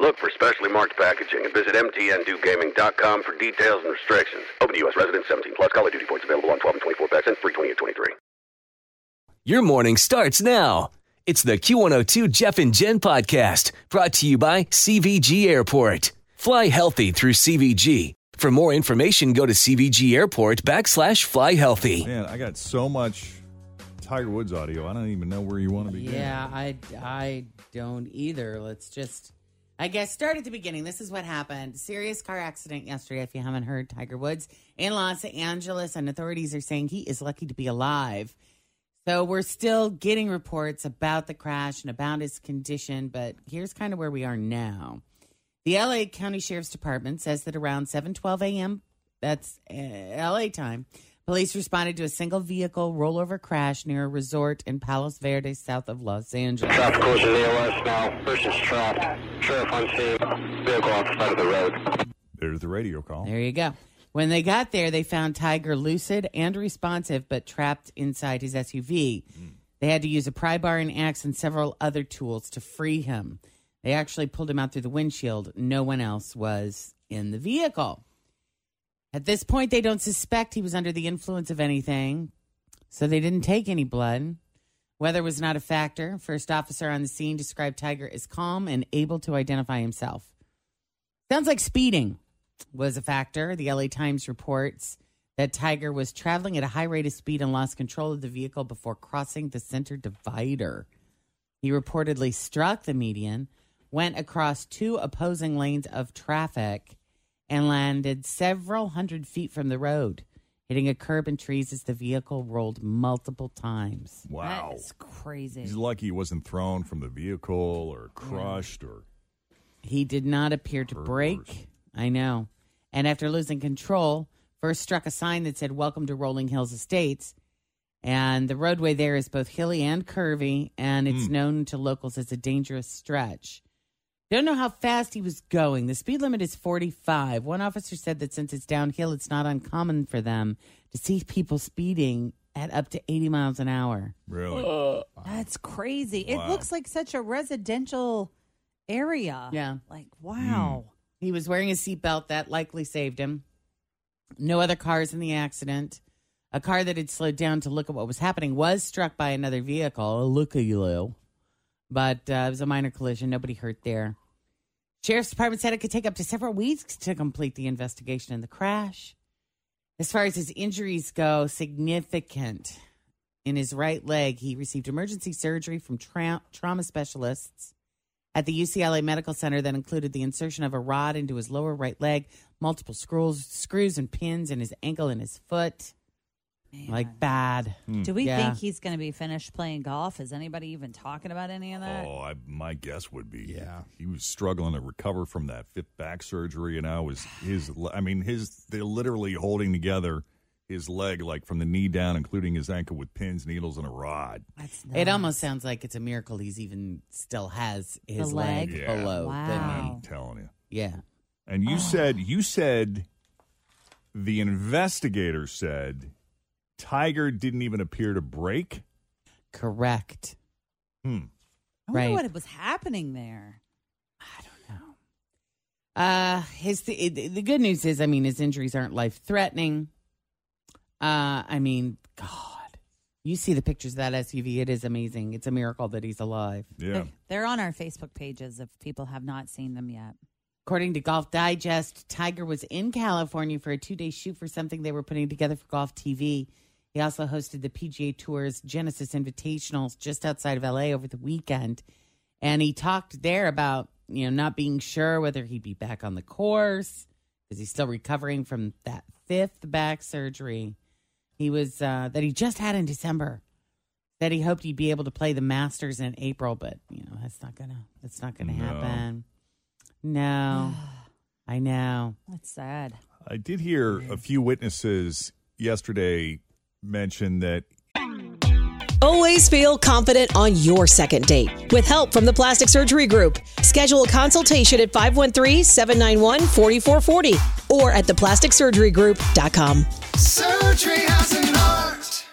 Look for specially marked packaging and visit mtndewgaming.com for details and restrictions. Open to U.S. residents 17 plus. Call of Duty points available on 12 and 24 packs and free 20 and 23. Your morning starts now. It's the Q102 Jeff and Jen podcast brought to you by CVG Airport. Fly healthy through CVG. For more information, go to CVG Airport backslash fly healthy. Man, I got so much Tiger Woods audio. I don't even know where you want to begin. Yeah, I, I don't either. Let's just, I guess, start at the beginning. This is what happened. Serious car accident yesterday, if you haven't heard, Tiger Woods in Los Angeles, and authorities are saying he is lucky to be alive. So we're still getting reports about the crash and about his condition, but here's kind of where we are now. The LA County Sheriff's Department says that around 7:12 a.m. that's uh, LA time, police responded to a single vehicle rollover crash near a resort in Palos Verdes, south of Los Angeles. Traffic closes ALS now. Person's trapped. Sheriff on scene. Vehicle off the side of the road. There's the radio call. There you go. When they got there, they found Tiger lucid and responsive, but trapped inside his SUV. Hmm. They had to use a pry bar and axe and several other tools to free him. They actually pulled him out through the windshield. No one else was in the vehicle. At this point, they don't suspect he was under the influence of anything, so they didn't take any blood. Weather was not a factor. First officer on the scene described Tiger as calm and able to identify himself. Sounds like speeding was a factor. The LA Times reports that Tiger was traveling at a high rate of speed and lost control of the vehicle before crossing the center divider. He reportedly struck the median, went across two opposing lanes of traffic, and landed several hundred feet from the road, hitting a curb and trees as the vehicle rolled multiple times. Wow. That is crazy. He's lucky he wasn't thrown from the vehicle or crushed or. He did not appear to Or break. worse. I know. And after losing control, first struck a sign that said, Welcome to Rolling Hills Estates. And the roadway there is both hilly and curvy, and it's Hmm. known to locals as a dangerous stretch. Don't know how fast he was going. The speed limit is 45. One officer said that since it's downhill, it's not uncommon for them to see people speeding at up to 80 miles an hour. Really? Uh, that's crazy. It looks like such a residential area. Yeah. Like, wow. Hmm. He was wearing a seatbelt that likely saved him. No other cars in the accident. A car that had slowed down to look at what was happening was struck by another vehicle. Look at you. But uh, it was a minor collision. Nobody hurt there. Sheriff's Department said it could take up to several weeks to complete the investigation in the crash. As far as his injuries go, significant. In his right leg, he received emergency surgery from tra- trauma specialists at the UCLA Medical Center that included the insertion of a rod into his lower right leg, multiple screws, screws and pins in his ankle and his foot. Like bad. Hmm. Do we Yeah. think he's going to be finished playing golf? Is anybody even talking about any of that? Oh, I, my guess would be. Yeah, he was struggling to recover from that fifth back surgery, and I was his. I mean, his they're literally holding together his leg like from the knee down, including his ankle with pins, needles, and a rod. That's It almost sounds like it's a miracle he's even still has his leg, leg? Yeah. below the Wow. knee. I'm telling you. Yeah. And you oh. said you said the investigator said Tiger didn't even appear to break. Correct. Hmm. I wonder Right. what was happening there. I don't know. Uh, his the, the good news is, I mean, his injuries aren't life threatening. Uh, I mean, God, you see the pictures of that SUV; it is amazing. It's a miracle that he's alive. Yeah. They're, they're on our Facebook pages if people have not seen them yet. According to Golf Digest, Tiger was in California for a two-day shoot for something they were putting together for Golf TV. He also hosted the PGA Tour's Genesis Invitationals just outside of LA over the weekend, and he talked there about you know not being sure whether he'd be back on the course because he's still recovering from that fifth back surgery he was uh, that he just had in December. That he hoped he'd be able to play the Masters in April, but you know that's not gonna that's not gonna No. happen. No, I know. That's sad. I did hear a few witnesses yesterday mention that Always feel confident on your second date. With help from the Plastic Surgery Group, schedule a consultation at 513-791-4440 or at theplasticsurgerygroup.com. Surgery has an art.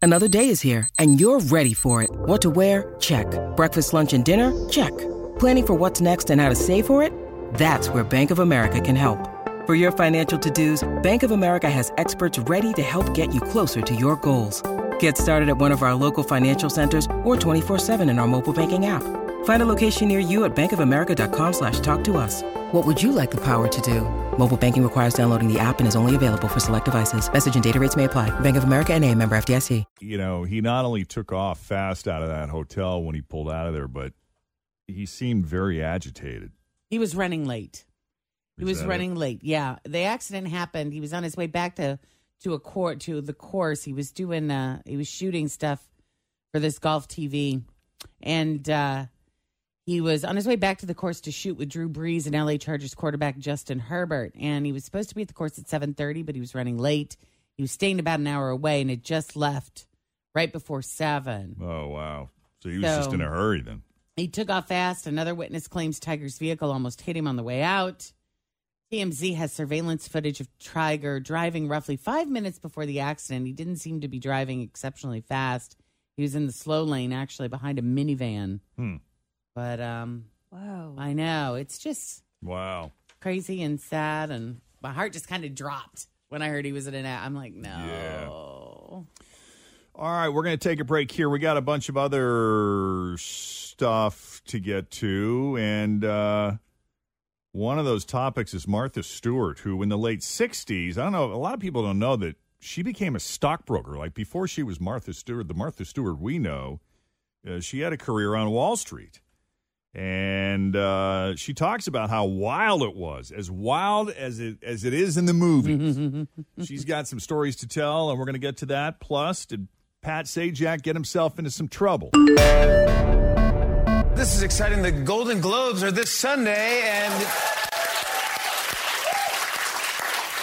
Another day is here, and you're ready for it. What to wear? Check. Breakfast, lunch, and dinner? Check. Planning for what's next and how to save for it? That's where Bank of America can help. For your financial to-dos, Bank of America has experts ready to help get you closer to your goals. Get started at one of our local financial centers or 24-7 in our mobile banking app. Find a location near you at bankofamerica.com slash talk to us. What would you like the power to do? Mobile banking requires downloading the app and is only available for select devices. Message and data rates may apply. Bank of America and a member FDIC. you know, he not only took off fast out of that hotel when he pulled out of there, but he seemed very agitated. He was running late. He was that it? running late. Yeah, the accident happened. He was on his way back to to a court to the course. He was doing uh he was shooting stuff for this golf TV, and uh he was on his way back to the course to shoot with Drew Brees and LA Chargers quarterback Justin Herbert. And he was supposed to be at the course at seven thirty, but he was running late. He was staying about an hour away, and had just left right before seven. Oh wow! So he was just in a hurry then. He took off fast. Another witness claims Tiger's vehicle almost hit him on the way out. TMZ has surveillance footage of Tiger driving roughly five minutes before the accident. He didn't seem to be driving exceptionally fast. He was in the slow lane, actually behind a minivan. Hmm. But um, Whoa. I know it's just Wow. crazy and sad, and my heart just kind of dropped when I heard he was in an. I'm like, no. All right, we're going to take a break here. We got a bunch of other stuff to get to, and uh, one of those topics is Martha Stewart, who in the late '60s, I don't know, a lot of people don't know that she became a stockbroker. Like before she was Martha Stewart, the Martha Stewart we know, uh, she had a career on Wall Street. And uh, she talks about how wild it was, as wild as it as it is in the movies. She's got some stories to tell, and we're going to get to that. Plus, did Pat Sajak get himself into some trouble? This is exciting. The Golden Globes are this Sunday, and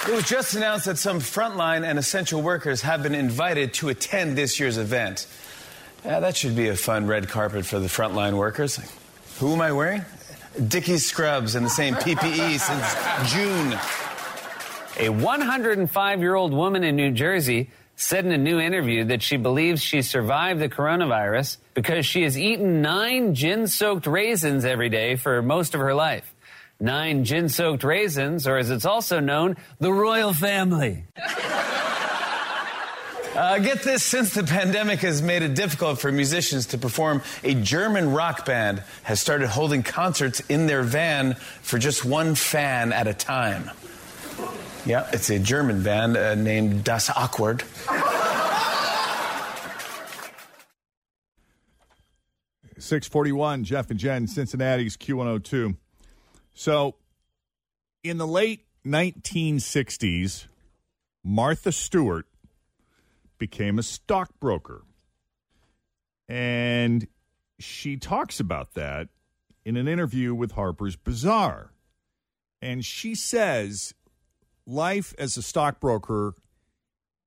it was just announced that some frontline and essential workers have been invited to attend this year's event. Yeah, that should be a fun red carpet for the frontline workers. Who am I wearing? Dickies scrubs and the same PPE since June. A 105 year old woman in New Jersey said in a new interview that she believes she survived the coronavirus because she has eaten nine gin soaked raisins every day for most of her life. Nine gin soaked raisins, or as it's also known, the royal family. Uh, get this since the pandemic has made it difficult for musicians to perform, a German rock band has started holding concerts in their van for just one fan at a time. Yeah, it's a German band uh, named Das Awkward. Six forty-one. Jeff and Jen, Cincinnati's Q one hundred two. So, in the late nineteen sixties, Martha Stewart became a stockbroker, and she talks about that in an interview with Harper's Bazaar, and she says life as a stockbroker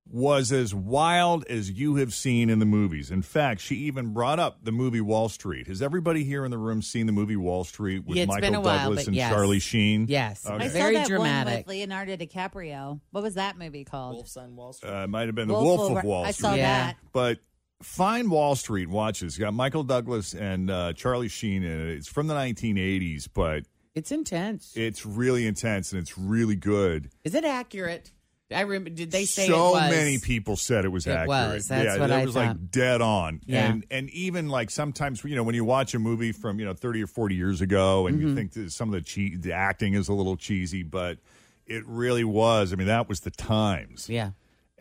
was as wild as you have seen in the movies. In fact, she even brought up the movie Wall Street. Has everybody here in the room seen the movie Wall Street with Yeah, it's Michael been a while, Douglas but and yes. Charlie Sheen? Yes. Okay. I saw Very that one dramatic. with Leonardo DiCaprio. What was that movie called? Wolf's on Wall Street. Uh, it might have been the Wolf Wolf, Over- of Wall I Street. saw Yeah. that. But find Wall Street. watches. this. It's got Michael Douglas and uh, Charlie Sheen in it. It's from the 1980s, but It's intense. it's really intense and it's really good. Is it accurate? I remember. Did they say so it was? many people said it was It accurate. was. That's yeah, what I was thought. like dead on. Yeah. And and even like sometimes you know when you watch a movie from you know thirty or forty years ago and you Mhm. think that some of the che- the acting is a little cheesy, but it really was. I mean that was the times. Yeah.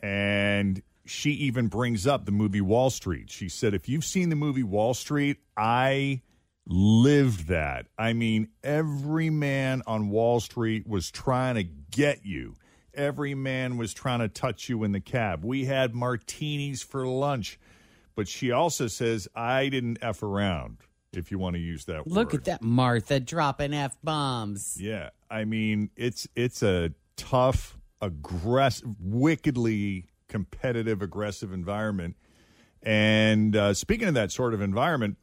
And she even brings up the movie Wall Street. She said, if you've seen the movie Wall Street, I lived that. I mean, every man on Wall Street was trying to get you. Every man was trying to touch you in the cab. We had martinis for lunch. But she also says, I didn't F around, if you want to use that Look word. at that Martha dropping f bombs. Yeah, I mean it's it's a tough, aggressive, wickedly competitive, aggressive environment. And uh, speaking of that sort of environment,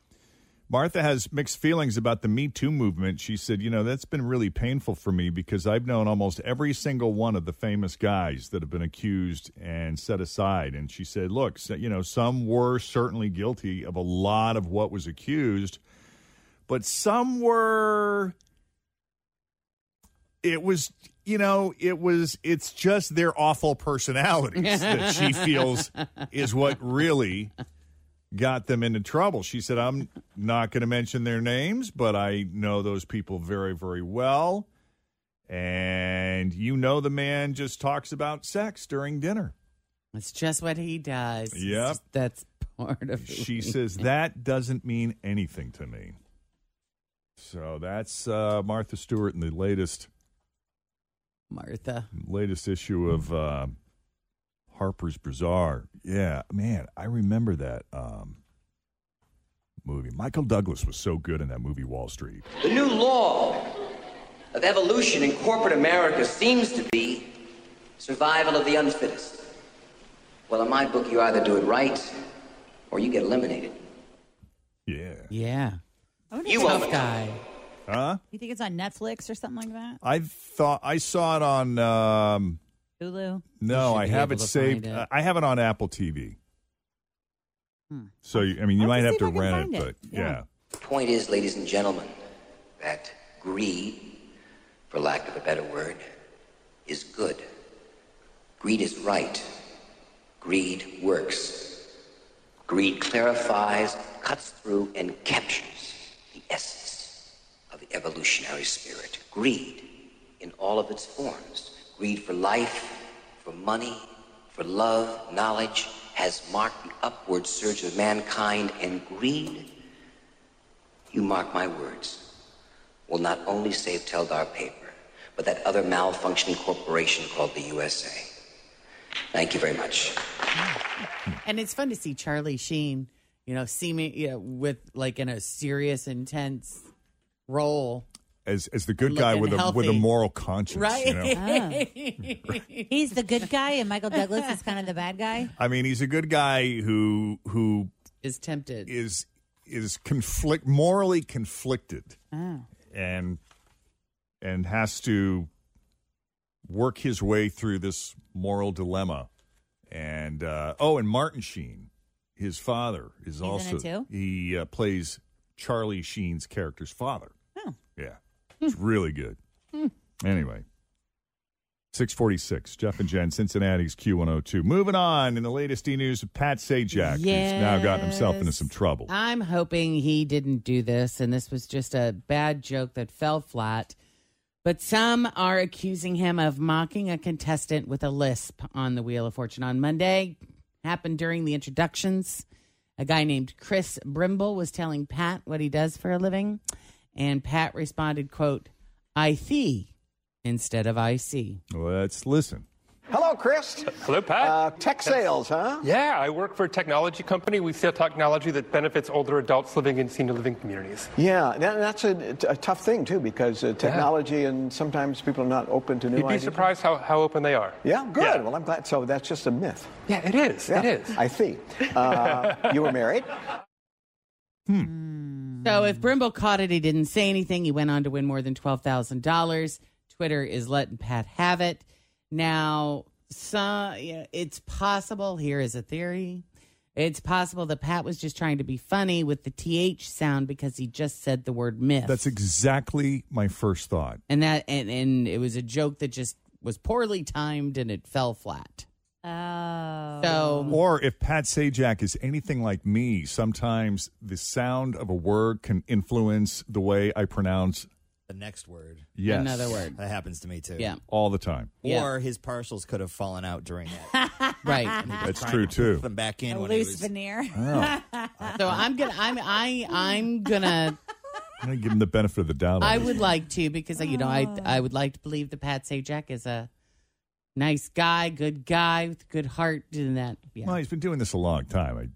Martha has mixed feelings about the Me Too movement. She said, "You know, that's been really painful for me because I've known almost every single one of the famous guys that have been accused and set aside." And she said, "Look, so, you know, some were certainly guilty of a lot of what was accused." but some were it was you know it was it's just their awful personalities that she feels is what really got them into trouble she said i'm not going to mention their names but i know those people very very well and you know the man just talks about sex during dinner It's just what he does. Yep. just- that's part of. who she says that doesn't mean anything to me so that's uh, martha stewart in the latest Martha. latest issue of uh, harper's bazaar yeah man i remember that um, movie michael douglas was so good in that movie wall street The new law of evolution in corporate America seems to be survival of the unfittest. Well, in my book, you either do it right or you get eliminated. yeah Yeah. You Tough won't. guy. huh You think it's on Netflix or something like that? i thought i saw it on um, Hulu? no i have it saved it. i have it on apple tv Hmm. so i mean you I'll might have have to to see if I can rent it find but it. yeah. Yeah. The point is, ladies and gentlemen, that greed, for lack of a better word, is good. Greed is right. Greed works. Greed clarifies, cuts through, and captures the essence of the evolutionary spirit. Greed in all of its forms. Greed for life, for money, for love, knowledge, has marked the upward surge of mankind, and greed you mark my words, will not only save Teldar Paper, but that other malfunctioning corporation called the USA. Thank you very much. And it's fun to see Charlie Sheen, you know, seeming you know, with like in a serious, intense role. As as the good guy Looking with a with a moral conscience Right. you know He's the good guy, and Michael Douglas is kind of the bad guy. I mean, he's a good guy who who is tempted is is conflict morally conflicted Oh. and and has to work his way through this moral dilemma. And uh, oh, and Martin Sheen, his father, is in it also too? he uh, plays Charlie Sheen's character's father. Oh. Yeah, it's really good. Anyway. 646, Jeff and Jen, Cincinnati's Q102. Moving on in the latest e news, Pat Sajak, who's now gotten himself into some trouble. I'm hoping he didn't do this and this was just a bad joke that fell flat. But some are accusing him of mocking a contestant with a lisp on the Wheel of Fortune on Monday. Happened during the introductions. A guy named Chris Brimble was telling Pat what he does for a living. And Pat responded, quote, I see instead of I see. Let's listen. Hello, Chris. Hello, Pat. Uh, tech sales, huh? Yeah, I work for a technology company. We sell technology that benefits older adults living in senior living communities. Yeah, that, that's a, a tough thing, too, because uh, technology and sometimes people are not open to new You'd be ideas. surprised how, how open they are. Yeah, good. Well, I'm glad. So that's just a myth. Yeah, it is. Yeah, It is. I see. Uh, you were married? So if Brimble caught it, he didn't say anything. He went on to win more than twelve thousand dollars. Twitter is letting Pat have it. Now, some, it's possible. Here is a theory It's possible that Pat was just trying to be funny with the th sound because he just said the word myth. That's exactly my first thought. and that and, and it was a joke that just was poorly timed and it fell flat. Oh. So Or if Pat Sajak is anything like me, sometimes the sound of a word can influence the way I pronounce The next word. Yes. Another word. That happens to me too. Yeah. all the time. Or his partials could have fallen out during that. right. And he was That's true, to too. Put them back in A when loose was. veneer. So I'm gonna I'm I I'm gonna I'm going to give him the benefit of the doubt. I would like to because you know I I would like to believe that Pat Sajak is a nice guy, good guy with a good heart doing that. Yeah. Well, he's been doing this a long time. I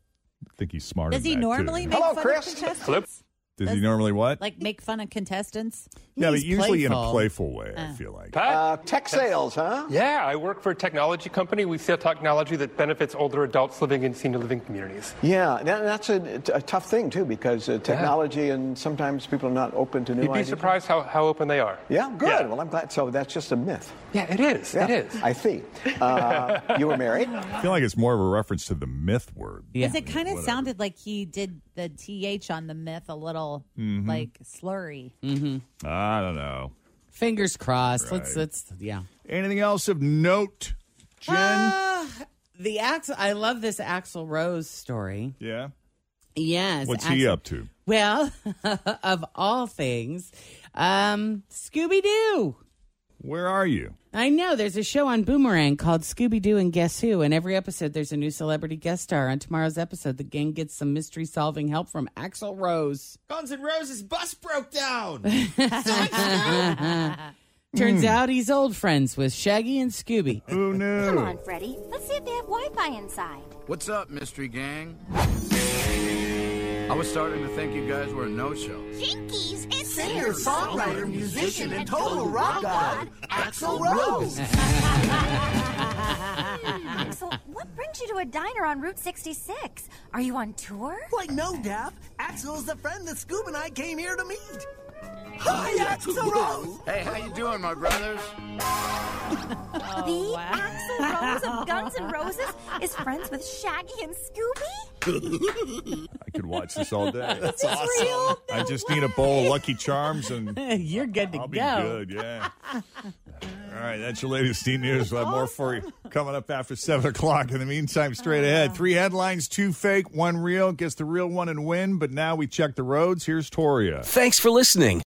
think he's smart. Does he that, normally too. make Hello, fun Chris. of contestants? Hello? Does he normally what? Like make fun of contestants? Yeah, but he's usually in a playful. playful way. I Uh. feel like. Pat? Uh, tech sales, huh? Yeah, I work for a technology company. We sell technology that benefits older adults living in senior living communities. Yeah, that, that's a, a tough thing too because uh, technology and sometimes people are not open to new ideas. You'd be ideas. surprised how, how open they are. Yeah, good. Yeah. Well, I'm glad. So that's just a myth. Yeah, it is. Yeah, It is. I see. Uh, you were married. I feel like it's more of a reference to the myth word. Yeah. Because it kind of sounded like he did the th on the myth a little like slurry. I don't know. Fingers crossed. Let's let's yeah. Anything else of note, Jen? Uh, the Axl I love this Axl Rose story. yeah. Yes. What's he up to? Well, of all things, um, Scooby Doo. Where are you? I know there's a show on Boomerang called Scooby Doo and Guess Who, and every episode there's a new celebrity guest star. On tomorrow's episode, the gang gets some mystery solving help from Axl Rose. Guns N' Roses bus broke down. Turns out he's old friends with Shaggy and Scooby. Who knew? Come on, Freddy. Let's see if they have Wi-Fi inside. What's up, Mystery Gang? I was starting to think you guys were a no-show. Jinkies, it's Singer, songwriter, musician, and total rock god, Axl Rose. Axl, hmm, what brings you to a diner on Route 66? Are you on tour? Like no Dap, Axl is the friend that Scoob and I came here to meet. Hi, Axl Rose. Hey, how you doing, my brothers? the Axl Rose of Guns N' Roses is friends with Shaggy and Scooby? I could watch this all day. That's awesome. real? I just need a bowl of Lucky Charms and You're good to I'll be go. good. Yeah. All right, that's your latest T News. We'll have more for you coming up after 7 o'clock. In the meantime, straight ahead, three headlines, two fake, one real. Guess the real one and win. But now we check the roads. Here's Toria. Thanks for listening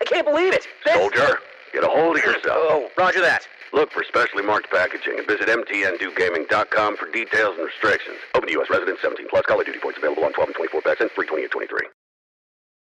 I can't believe it. This- Soldier, get a hold of yourself. Oh, roger that. Look for specially marked packaging and visit mtndewgaming.com for details and restrictions. Open to U.S. residents 17 plus. Call of Duty points available on 12 and 24 packs and free 20 and 23.